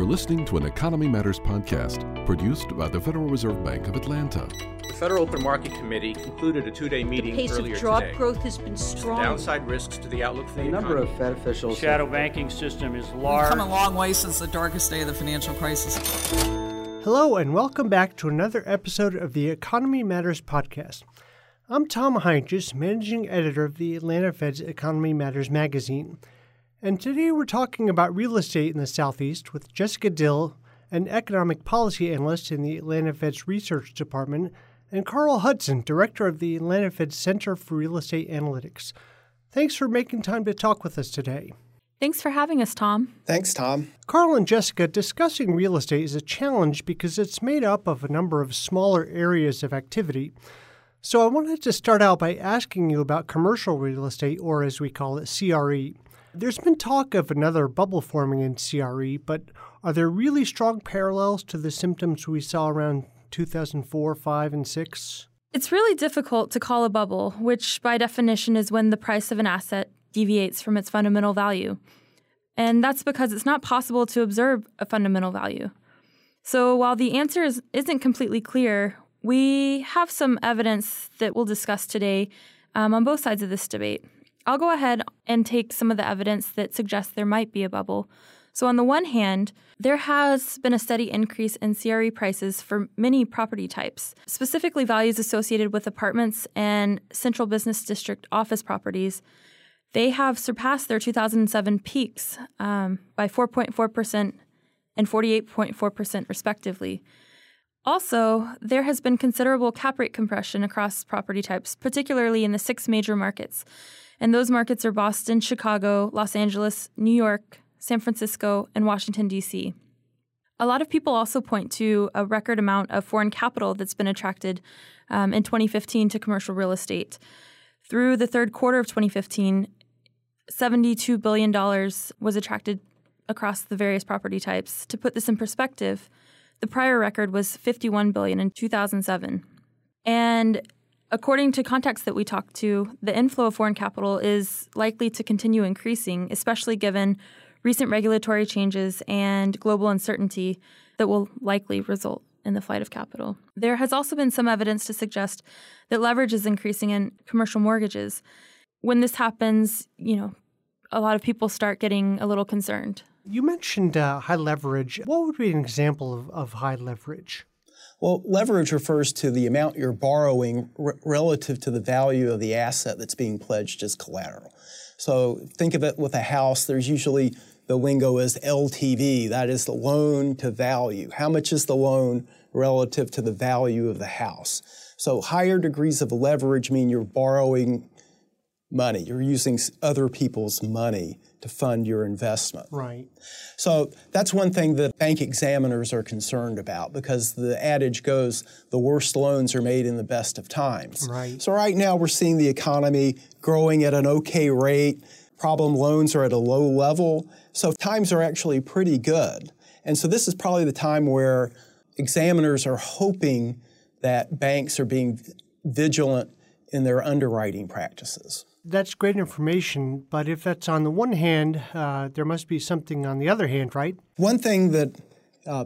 You're listening to an Economy Matters podcast produced by the Federal Reserve Bank of Atlanta. The Federal Open Market Committee concluded a two-day meeting the pace earlier of job today. growth has been strong. Downside risks to the outlook for the A number economy. of Fed officials. shadow banking system is large. We've come a long way since the darkest day of the financial crisis. Hello, and welcome back to another episode of the Economy Matters podcast. I'm Tom Heintjes, managing editor of the Atlanta Fed's Economy Matters magazine. And today we're talking about real estate in the Southeast with Jessica Dill, an economic policy analyst in the Atlanta Fed's research department, and Carl Hudson, director of the Atlanta Fed Center for Real Estate Analytics. Thanks for making time to talk with us today. Thanks for having us, Tom. Thanks, Tom. Carl and Jessica, discussing real estate is a challenge because it's made up of a number of smaller areas of activity. So I wanted to start out by asking you about commercial real estate, or as we call it, CRE. There's been talk of another bubble forming in CRE, but are there really strong parallels to the symptoms we saw around 2004, 5, and 6? It's really difficult to call a bubble, which by definition is when the price of an asset deviates from its fundamental value. And that's because it's not possible to observe a fundamental value. So while the answer is, isn't completely clear, we have some evidence that we'll discuss today um, on both sides of this debate. I'll go ahead and take some of the evidence that suggests there might be a bubble. So, on the one hand, there has been a steady increase in CRE prices for many property types, specifically values associated with apartments and central business district office properties. They have surpassed their 2007 peaks um, by 4.4% and 48.4%, respectively. Also, there has been considerable cap rate compression across property types, particularly in the six major markets. And those markets are Boston, Chicago, Los Angeles, New York, San Francisco, and Washington, D.C. A lot of people also point to a record amount of foreign capital that's been attracted um, in 2015 to commercial real estate. Through the third quarter of 2015, $72 billion was attracted across the various property types. To put this in perspective, the prior record was 51 billion in 2007. And according to contacts that we talked to, the inflow of foreign capital is likely to continue increasing, especially given recent regulatory changes and global uncertainty that will likely result in the flight of capital. There has also been some evidence to suggest that leverage is increasing in commercial mortgages. When this happens, you know, a lot of people start getting a little concerned. You mentioned uh, high leverage. What would be an example of, of high leverage? Well, leverage refers to the amount you're borrowing r- relative to the value of the asset that's being pledged as collateral. So think of it with a house, there's usually the lingo is LTV, that is the loan to value. How much is the loan relative to the value of the house? So higher degrees of leverage mean you're borrowing money, you're using other people's money to fund your investment. Right. So that's one thing that bank examiners are concerned about because the adage goes the worst loans are made in the best of times. Right. So right now we're seeing the economy growing at an okay rate. Problem loans are at a low level. So times are actually pretty good. And so this is probably the time where examiners are hoping that banks are being vigilant in their underwriting practices. That's great information, but if that's on the one hand, uh, there must be something on the other hand, right? One thing that uh,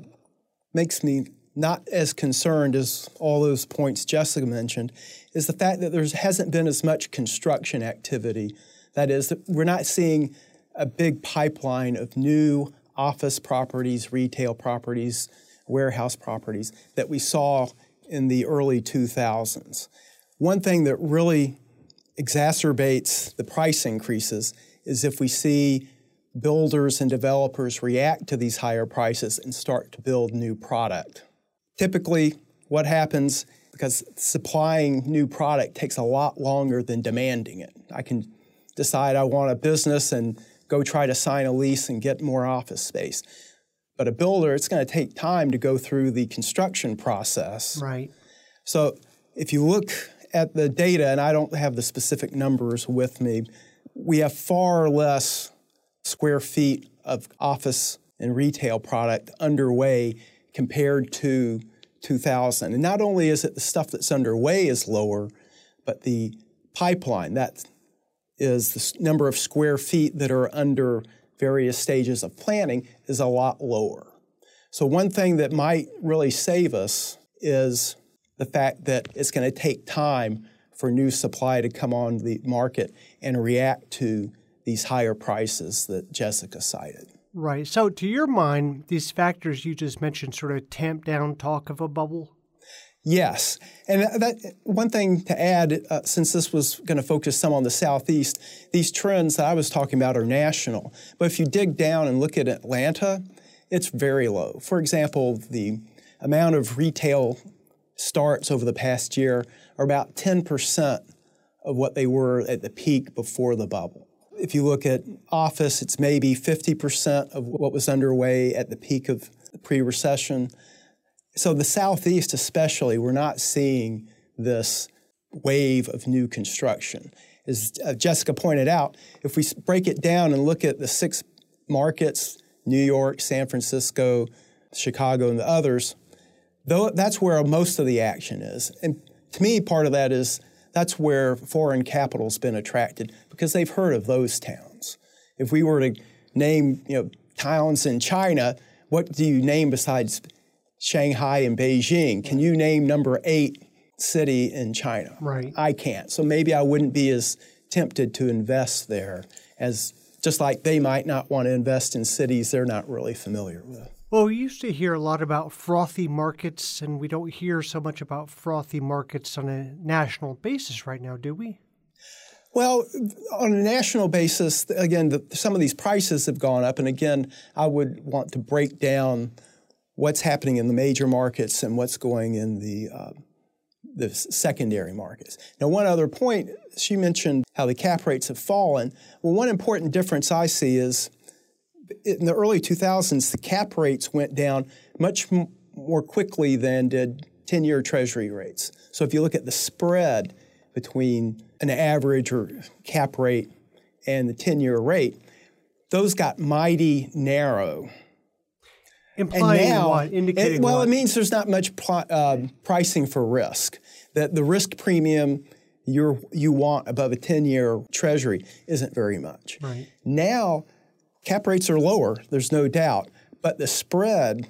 makes me not as concerned as all those points Jessica mentioned is the fact that there hasn't been as much construction activity. That is, that we're not seeing a big pipeline of new office properties, retail properties, warehouse properties that we saw in the early 2000s. One thing that really exacerbates the price increases is if we see builders and developers react to these higher prices and start to build new product. Typically, what happens because supplying new product takes a lot longer than demanding it. I can decide I want a business and go try to sign a lease and get more office space. But a builder, it's going to take time to go through the construction process. Right. So if you look at the data, and I don't have the specific numbers with me, we have far less square feet of office and retail product underway compared to 2000. And not only is it the stuff that's underway is lower, but the pipeline, that is the number of square feet that are under various stages of planning, is a lot lower. So, one thing that might really save us is the fact that it's going to take time for new supply to come on the market and react to these higher prices that Jessica cited. Right. So, to your mind, these factors you just mentioned sort of tamp down talk of a bubble? Yes. And that one thing to add, uh, since this was going to focus some on the Southeast, these trends that I was talking about are national. But if you dig down and look at Atlanta, it's very low. For example, the amount of retail starts over the past year are about 10% of what they were at the peak before the bubble. If you look at office, it's maybe 50% of what was underway at the peak of the pre recession. So, the Southeast, especially, we're not seeing this wave of new construction. As uh, Jessica pointed out, if we break it down and look at the six markets New York, San Francisco, Chicago, and the others though that's where most of the action is. And to me, part of that is that's where foreign capital's been attracted because they've heard of those towns. If we were to name, you know, towns in China, what do you name besides Shanghai and Beijing? Can you name number eight city in China? Right. I can't. So maybe I wouldn't be as tempted to invest there as just like they might not want to invest in cities they're not really familiar with. Well, we used to hear a lot about frothy markets, and we don't hear so much about frothy markets on a national basis right now, do we? Well, on a national basis, again, the, some of these prices have gone up. And again, I would want to break down what's happening in the major markets and what's going in the uh, the secondary markets. Now, one other point, she mentioned how the cap rates have fallen. Well, one important difference I see is in the early 2000s, the cap rates went down much m- more quickly than did 10 year Treasury rates. So if you look at the spread between an average or cap rate and the 10 year rate, those got mighty narrow Implying now, what? Indicating it, well, what? it means there's not much pl- uh, pricing for risk. That the risk premium you you want above a 10-year Treasury isn't very much. Right. Now, cap rates are lower. There's no doubt, but the spread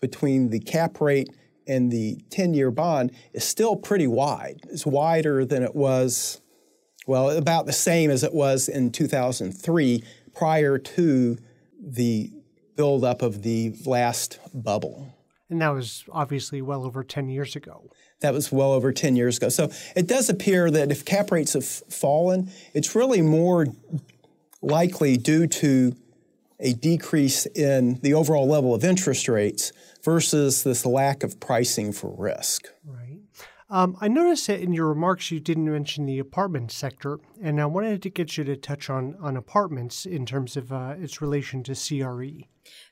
between the cap rate and the 10-year bond is still pretty wide. It's wider than it was, well, about the same as it was in 2003 prior to the buildup of the last bubble. And that was obviously well over 10 years ago. That was well over 10 years ago. So it does appear that if cap rates have fallen, it's really more likely due to a decrease in the overall level of interest rates versus this lack of pricing for risk. Right. Um, I noticed that in your remarks you didn't mention the apartment sector, and I wanted to get you to touch on, on apartments in terms of uh, its relation to CRE.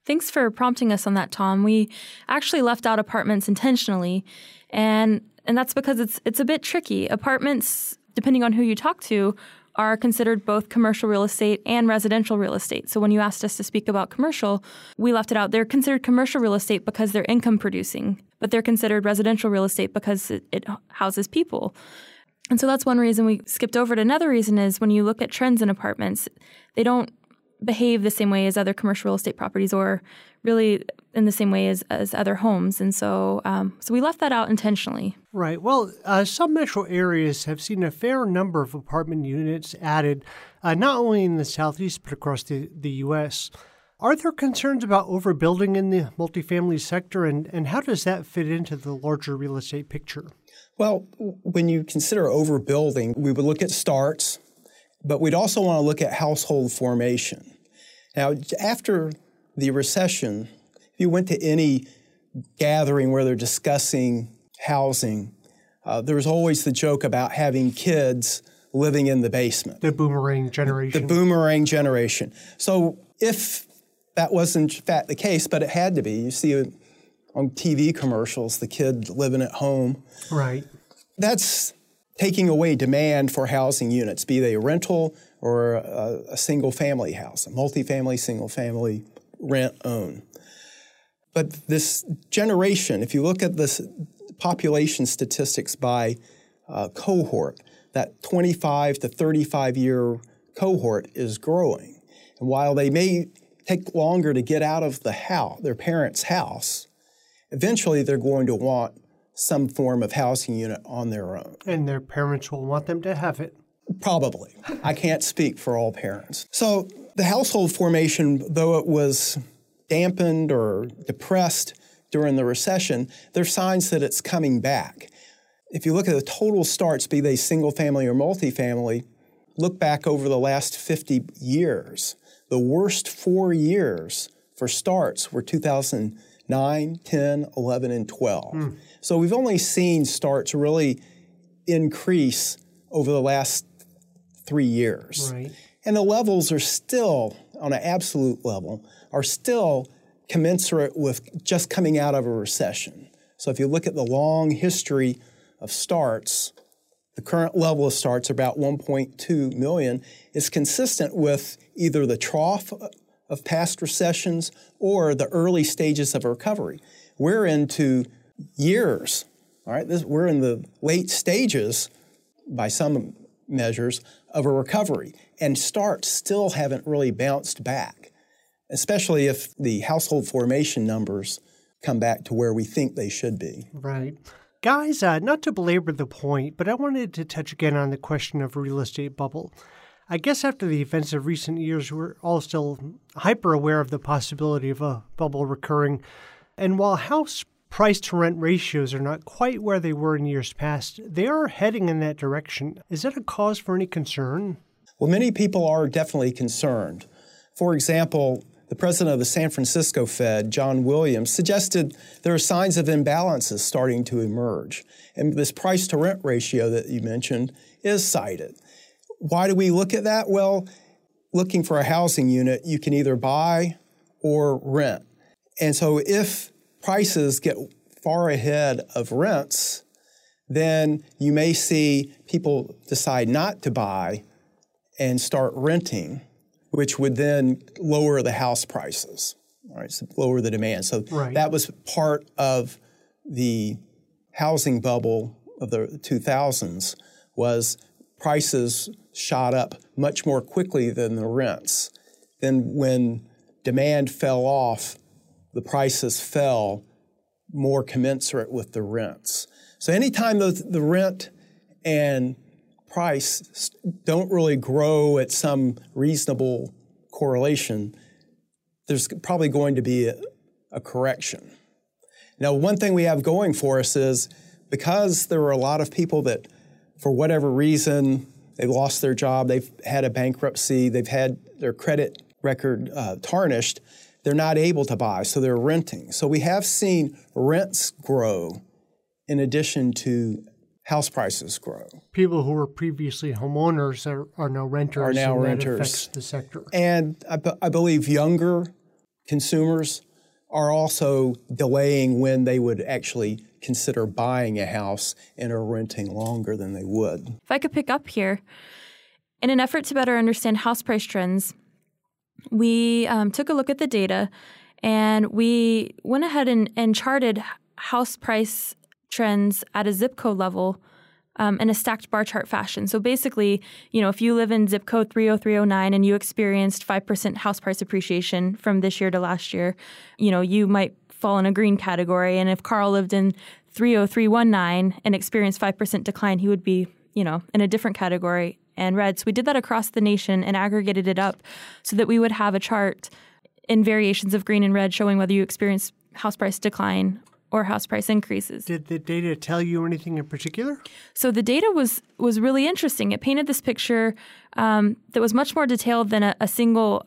Thanks for prompting us on that, Tom. We actually left out apartments intentionally, and and that's because it's it's a bit tricky. Apartments, depending on who you talk to, are considered both commercial real estate and residential real estate. So when you asked us to speak about commercial, we left it out. They're considered commercial real estate because they're income producing, but they're considered residential real estate because it, it houses people. And so that's one reason we skipped over it. Another reason is when you look at trends in apartments, they don't behave the same way as other commercial real estate properties or really in the same way as, as other homes. And so, um, so we left that out intentionally. Right. Well, uh, some metro areas have seen a fair number of apartment units added, uh, not only in the southeast, but across the, the U.S. Are there concerns about overbuilding in the multifamily sector, and, and how does that fit into the larger real estate picture? Well, when you consider overbuilding, we would look at starts, but we'd also want to look at household formation. Now, after the recession, if you went to any gathering where they're discussing housing, uh, there was always the joke about having kids living in the basement. The boomerang generation. The boomerang generation. So if that wasn't in fact the case, but it had to be, you see on TV commercials the kid living at home. Right. That's taking away demand for housing units, be they a rental or a, a single family house, a multifamily, single family, rent own. But this generation, if you look at this population statistics by uh, cohort, that 25 to 35 year cohort is growing. And while they may take longer to get out of the house, their parents' house, eventually they're going to want some form of housing unit on their own. And their parents will want them to have it. Probably. I can't speak for all parents. So the household formation, though it was dampened or depressed during the recession, there's signs that it's coming back. If you look at the total starts, be they single family or multifamily, look back over the last 50 years. The worst four years for starts were 2009, 10, 11, and 12. Mm. So we've only seen starts really increase over the last three years. Right. And the levels are still, on an absolute level, are still commensurate with just coming out of a recession. So if you look at the long history of starts, the current level of starts, about 1.2 million, is consistent with either the trough of past recessions or the early stages of recovery. We're into years, all right? This, we're in the late stages, by some measures, of a recovery, and starts still haven't really bounced back, especially if the household formation numbers come back to where we think they should be. Right. Guys, uh, not to belabor the point, but I wanted to touch again on the question of real estate bubble. I guess after the events of recent years, we're all still hyper aware of the possibility of a bubble recurring. And while house price to rent ratios are not quite where they were in years past, they are heading in that direction. Is that a cause for any concern? Well, many people are definitely concerned. For example, the president of the San Francisco Fed, John Williams, suggested there are signs of imbalances starting to emerge. And this price to rent ratio that you mentioned is cited. Why do we look at that? Well, looking for a housing unit, you can either buy or rent. And so if prices get far ahead of rents, then you may see people decide not to buy and start renting which would then lower the house prices, right? So lower the demand. So right. that was part of the housing bubble of the 2000s was prices shot up much more quickly than the rents. Then when demand fell off, the prices fell more commensurate with the rents. So anytime the, the rent and price don't really grow at some reasonable correlation, there's probably going to be a, a correction. Now, one thing we have going for us is because there were a lot of people that, for whatever reason, they lost their job, they've had a bankruptcy, they've had their credit record uh, tarnished, they're not able to buy, so they're renting. So we have seen rents grow in addition to house prices grow. People who were previously homeowners are, are now renters. Are now and renters. That affects the sector. And I, I believe younger consumers are also delaying when they would actually consider buying a house and are renting longer than they would. If I could pick up here, in an effort to better understand house price trends, we um, took a look at the data and we went ahead and, and charted house price trends at a zip code level um, in a stacked bar chart fashion. So basically, you know, if you live in zip code 30309 and you experienced 5% house price appreciation from this year to last year, you know, you might fall in a green category. And if Carl lived in 30319 and experienced 5% decline, he would be, you know, in a different category and red. So we did that across the nation and aggregated it up so that we would have a chart in variations of green and red showing whether you experienced house price decline or house price increases. Did the data tell you anything in particular? So the data was was really interesting. It painted this picture um, that was much more detailed than a, a single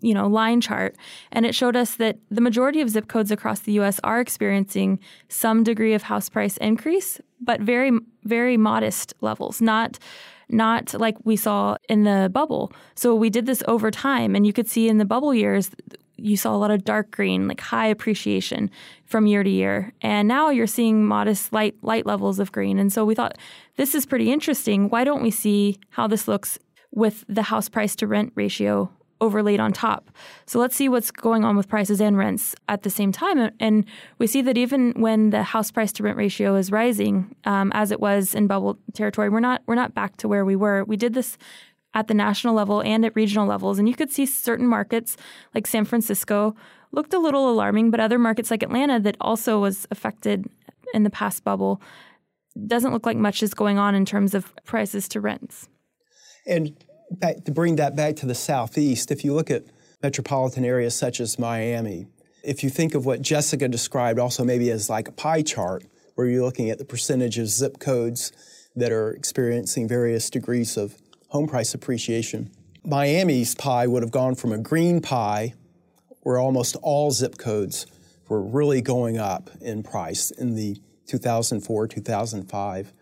you know line chart and it showed us that the majority of zip codes across the US are experiencing some degree of house price increase but very very modest levels not not like we saw in the bubble so we did this over time and you could see in the bubble years you saw a lot of dark green, like high appreciation from year to year. And now you're seeing modest light light levels of green. And so we thought this is pretty interesting. Why don't we see how this looks with the house price to rent ratio overlaid on top? So let's see what's going on with prices and rents at the same time. And we see that even when the house price to rent ratio is rising, um, as it was in bubble territory, we're not we're not back to where we were. We did this at the national level and at regional levels. And you could see certain markets like San Francisco looked a little alarming, but other markets like Atlanta that also was affected in the past bubble doesn't look like much is going on in terms of prices to rents. And back, to bring that back to the southeast, if you look at metropolitan areas such as Miami, if you think of what Jessica described also maybe as like a pie chart, where you're looking at the percentage of zip codes that are experiencing various degrees of home price appreciation. Miami's pie would have gone from a green pie, where almost all zip codes were really going up in price in the 2004 2005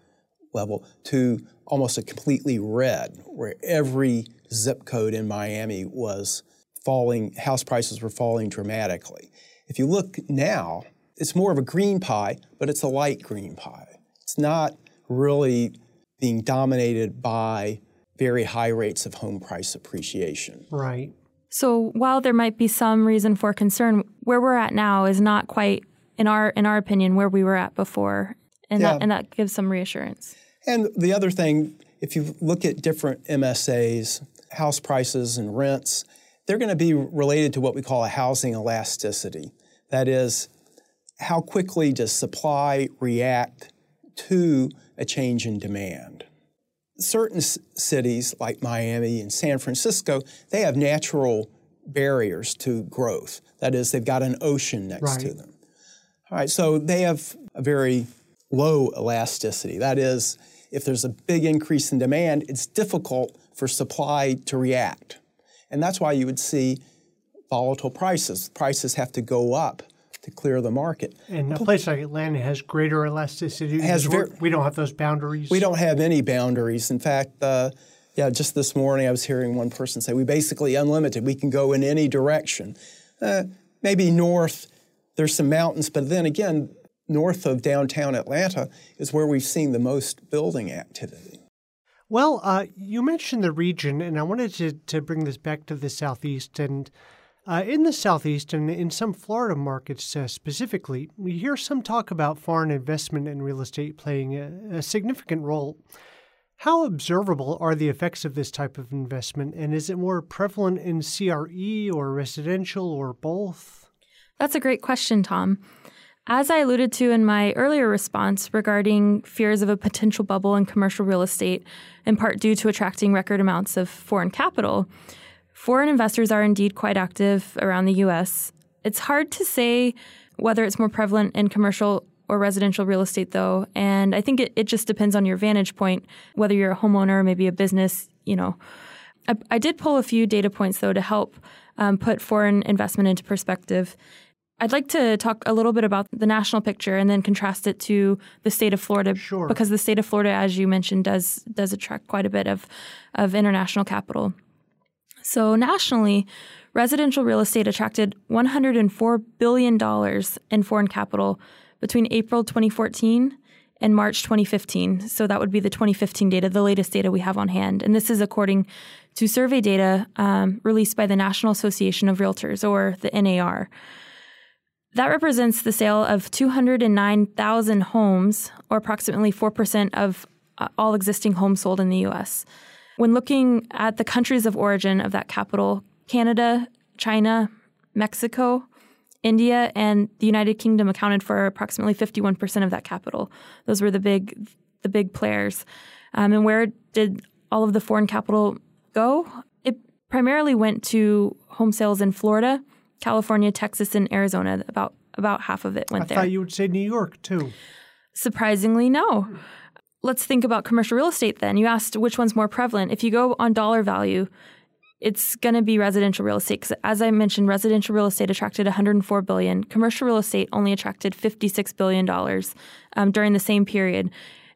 level, to almost a completely red, where every zip code in Miami was falling, house prices were falling dramatically. If you look now, it's more of a green pie, but it's a light green pie. It's not really being dominated by very high rates of home price appreciation. Right. So while there might be some reason for concern, where we're at now is not quite, in our in our opinion, where we were at before, and Yeah. that and that gives some reassurance. And the other thing, if you look at different MSAs, house prices and rents, they're going to be related to what we call a housing elasticity. That is, how quickly does supply react to a change in demand? Certain s- cities like Miami and San Francisco, they have natural barriers to growth. That is, they've got an ocean next to Right. them. All right, so they have a very low elasticity. That is, if there's a big increase in demand, it's difficult for supply to react. And that's why you would see volatile prices. Prices have to go up to clear the market. And a place like Atlanta has greater elasticity. Has ver- we don't have those boundaries. We don't have any boundaries. In fact, uh, yeah, just this morning I was hearing one person say, we basically unlimited. We can go in any direction. Uh, maybe north, there's some mountains, but then again, north of downtown Atlanta is where we've seen the most building activity. Well, uh, you mentioned the region, and I wanted to, to bring this back to the Southeast. And uh, in the Southeast and in some Florida markets uh, specifically, we hear some talk about foreign investment in real estate playing a, a significant role. How observable are the effects of this type of investment, and is it more prevalent in CRE or residential or both? That's a great question, Tom. As I alluded to in my earlier response regarding fears of a potential bubble in commercial real estate, in part due to attracting record amounts of foreign capital, foreign investors are indeed quite active around the U.S. It's hard to say whether it's more prevalent in commercial or residential real estate, though, and I think it, it just depends on your vantage point, whether you're a homeowner, maybe a business, you know. I, I did pull a few data points, though, to help um, put foreign investment into perspective. I'd like to talk a little bit about the national picture and then contrast it to the state of Florida, Sure. because the state of Florida, as you mentioned, does does attract quite a bit of of international capital. So nationally, residential real estate attracted 104 billion dollars in foreign capital between April 2014 and March 2015. So that would be the 2015 data, the latest data we have on hand, and this is according to survey data um, released by the National Association of Realtors, or the NAR. That represents the sale of 209,000 homes, or approximately 4% of uh, all existing homes sold in the US. When looking at the countries of origin of that capital, Canada, China, Mexico, India, and the United Kingdom accounted for approximately 51% of that capital. Those were the big, the big players. Um, and where did all of the foreign capital go? It primarily went to home sales in Florida, California, Texas, and Arizona. About about half of it went I there. I thought you would say New York too. Surprisingly, no. Let's think about commercial real estate then. You asked which one's more prevalent. If you go on dollar value, it's going to be residential real estate because as I mentioned, residential real estate attracted 104 billion. Commercial real estate only attracted 56 billion dollars um, during the same period.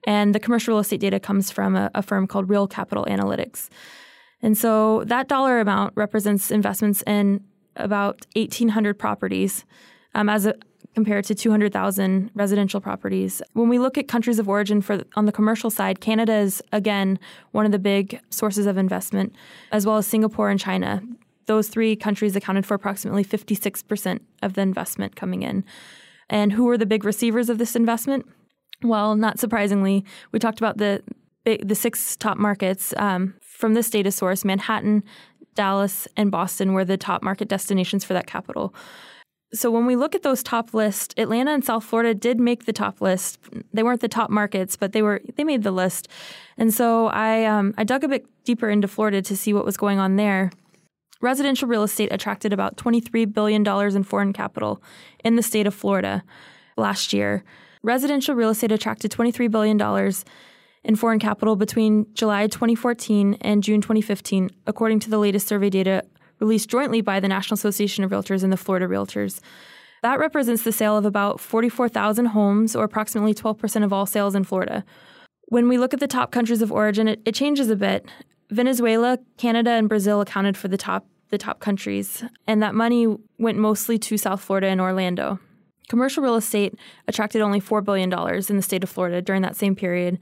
And the commercial real estate data comes from a, a firm called Real Capital Analytics. And so that dollar amount represents investments in about 1,800 properties um, as a, compared to 200,000 residential properties. When we look at countries of origin for on the commercial side, Canada is again one of the big sources of investment, as well as Singapore and China. Those three countries accounted for approximately 56% of the investment coming in. And who were the big receivers of this investment? Well, not surprisingly, we talked about the the six top markets. Um, from this data source, Manhattan, Dallas, and Boston were the top market destinations for that capital. So when we look at those top lists, Atlanta and South Florida did make the top list. They weren't the top markets, but they were they made the list. And so I um, I dug a bit deeper into Florida to see what was going on there. Residential real estate attracted about $23 billion in foreign capital in the state of Florida last year. Residential real estate attracted $23 billion in foreign capital between July 2014 and June 2015, according to the latest survey data released jointly by the National Association of Realtors and the Florida Realtors. That represents the sale of about 44,000 homes, or approximately 12% of all sales in Florida. When we look at the top countries of origin, it, it changes a bit. Venezuela, Canada, and Brazil accounted for the top the top countries, and that money went mostly to South Florida and Orlando. Commercial real estate attracted only $4 billion in the state of Florida during that same period.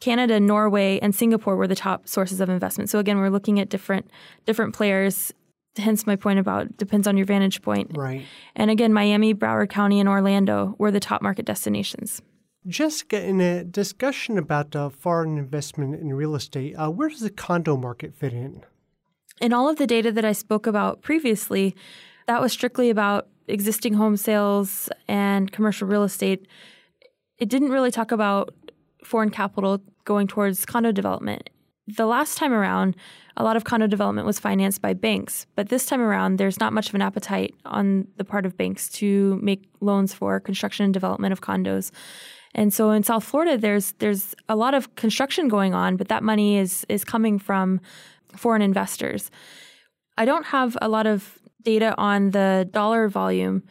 Canada, Norway, and Singapore were the top sources of investment. So again, we're looking at different different players hence my point about depends on your vantage point. Right. And again, Miami, Broward County, and Orlando were the top market destinations. Jessica, in a discussion about uh, foreign investment in real estate, uh, where does the condo market fit in? In all of the data that I spoke about previously, that was strictly about existing home sales and commercial real estate. It didn't really talk about foreign capital going towards condo development. The last time around, a lot of condo development was financed by banks, but this time around, there's not much of an appetite on the part of banks to make loans for construction and development of condos. And so in South Florida, there's there's a lot of construction going on, but that money is is coming from foreign investors. I don't have a lot of data on the dollar volume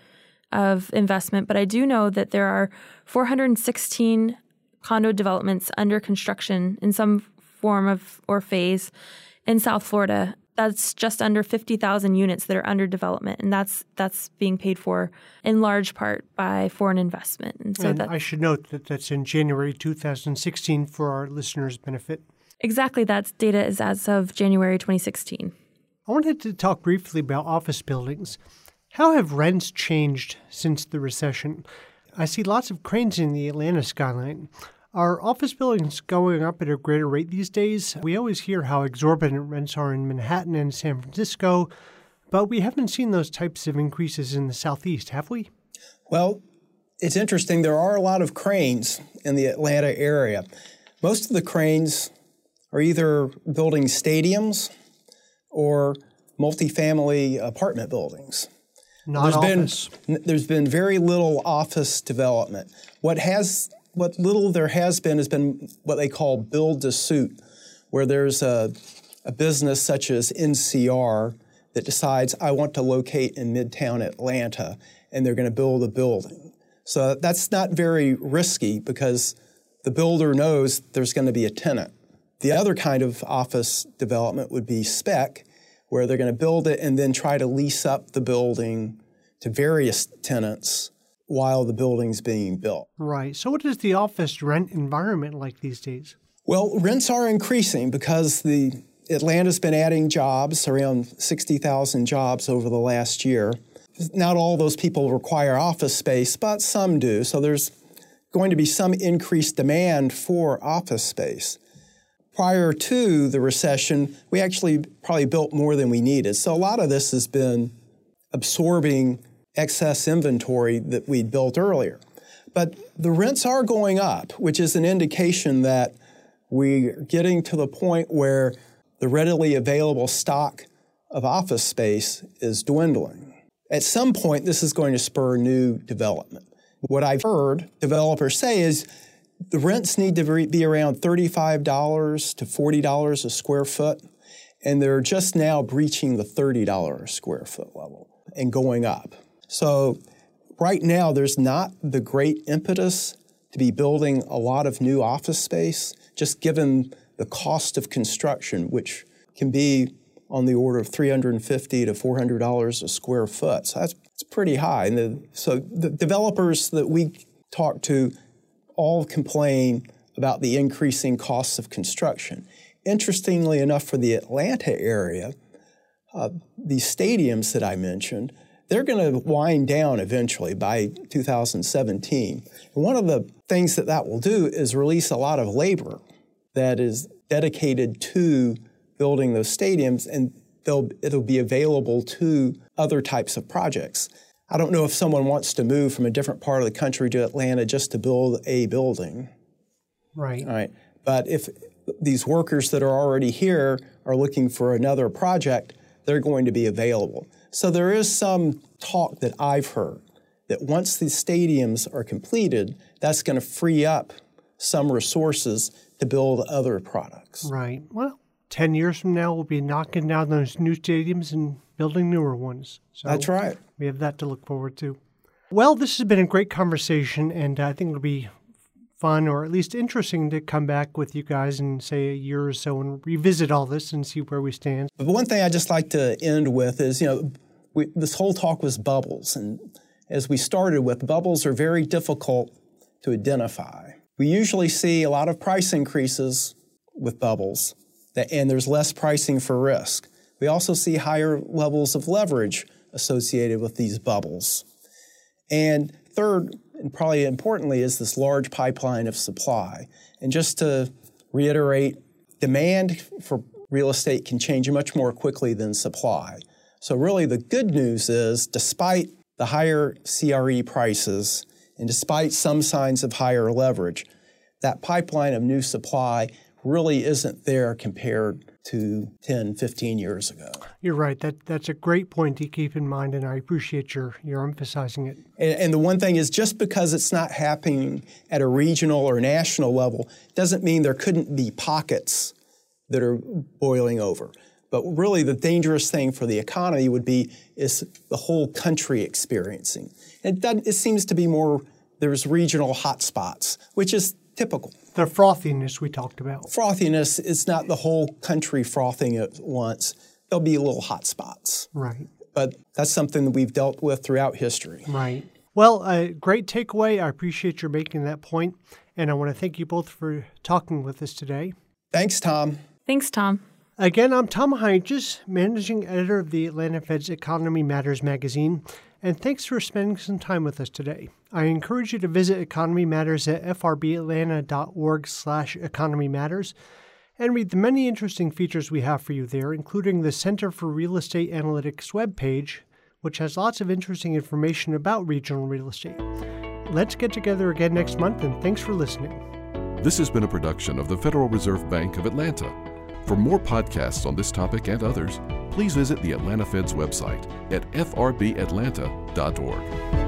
of investment, but I do know that there are 416 condo developments under construction in some form of or phase in South Florida. That's just under 50,000 units that are under development, and that's that's being paid for in large part by foreign investment. And so and I should note that that's in January 2016 for our listeners' benefit. Exactly, that's data is as of January 2016. I wanted to talk briefly about office buildings. How have rents changed since the recession? I see lots of cranes in the Atlanta skyline. Are office buildings going up at a greater rate these days? We always hear how exorbitant rents are in Manhattan and San Francisco, but we haven't seen those types of increases in the Southeast, have we? Well, it's interesting. There are a lot of cranes in the Atlanta area. Most of the cranes are either building stadiums or multifamily apartment buildings. Not there's office. Been, there's been very little office development. What has what little there has been has been what they call build to suit, where there's a, a business such as NCR that decides, I want to locate in Midtown Atlanta, and they're going to build a building. So that's not very risky because the builder knows there's going to be a tenant. The other kind of office development would be spec, where they're going to build it and then try to lease up the building to various tenants while the building's being built. Right. So, what is the office rent environment like these days? Well, rents are increasing because the Atlanta's been adding jobs, around 60,000 jobs over the last year. Not all those people require office space, but some do. So there's going to be some increased demand for office space. Prior to the recession, we actually probably built more than we needed. So a lot of this has been absorbing excess inventory that we'd built earlier. But the rents are going up, which is an indication that we're getting to the point where the readily available stock of office space is dwindling. At some point, this is going to spur new development. What I've heard developers say is the rents need to be around $35 to $40 a square foot, and they're just now breaching the $30 a square foot level and going up. So right now, there's not the great impetus to be building a lot of new office space, just given the cost of construction, which can be on the order of 350 to $400 a square foot. So that's, that's pretty high. And the, so the developers that we talk to all complain about the increasing costs of construction. Interestingly enough, for the Atlanta area, uh, these stadiums that I mentioned, they're going to wind down eventually by 2017. And one of the things that that will do is release a lot of labor that is dedicated to building those stadiums and it'll be available to other types of projects. I don't know if someone wants to move from a different part of the country to Atlanta just to build a building. Right. Right. But if these workers that are already here are looking for another project, they're going to be available. So there is some talk that I've heard that once these stadiums are completed, that's going to free up some resources to build other products. Right. Well, 10 years from now, we'll be knocking down those new stadiums and building newer ones. So That's right. We have that to look forward to. Well, this has been a great conversation, and uh, I think it'll be fun or at least interesting to come back with you guys in, say, a year or so and revisit all this and see where we stand. But one thing I just like to end with is, you know, we, this whole talk was bubbles. And as we started with, bubbles are very difficult to identify. We usually see a lot of price increases with bubbles and there's less pricing for risk. We also see higher levels of leverage associated with these bubbles. And third, and probably importantly, is this large pipeline of supply. And just to reiterate, demand for real estate can change much more quickly than supply. So, really, the good news is despite the higher CRE prices and despite some signs of higher leverage, that pipeline of new supply really isn't there compared to 10, 15 years ago. You're right. That that's a great point to keep in mind, and I appreciate your your emphasizing it. And, and, the one thing is, just because it's not happening at a regional or national level, doesn't mean there couldn't be pockets that are boiling over. But really, the dangerous thing for the economy would be is the whole country experiencing. It, it seems to be more there's regional hotspots, which is typical. The frothiness we talked about. Frothiness is not the whole country frothing at once. There'll be little hot spots. Right. But that's something that we've dealt with throughout history. Right. Well, a great takeaway. I appreciate your making that point, and I want to thank you both for talking with us today. Thanks, Tom. Thanks, Tom. Again, I'm Tom Heintjes, managing editor of the Atlanta Fed's Economy Matters magazine and thanks for spending some time with us today. I encourage you to visit Economy Matters at frbatlanta.org slash economy matters and read the many interesting features we have for you there, including the Center for Real Estate Analytics webpage, which has lots of interesting information about regional real estate. Let's get together again next month, and thanks for listening. This has been a production of the Federal Reserve Bank of Atlanta. For more podcasts on this topic and others, please visit the Atlanta Fed's website at frbatlanta.org.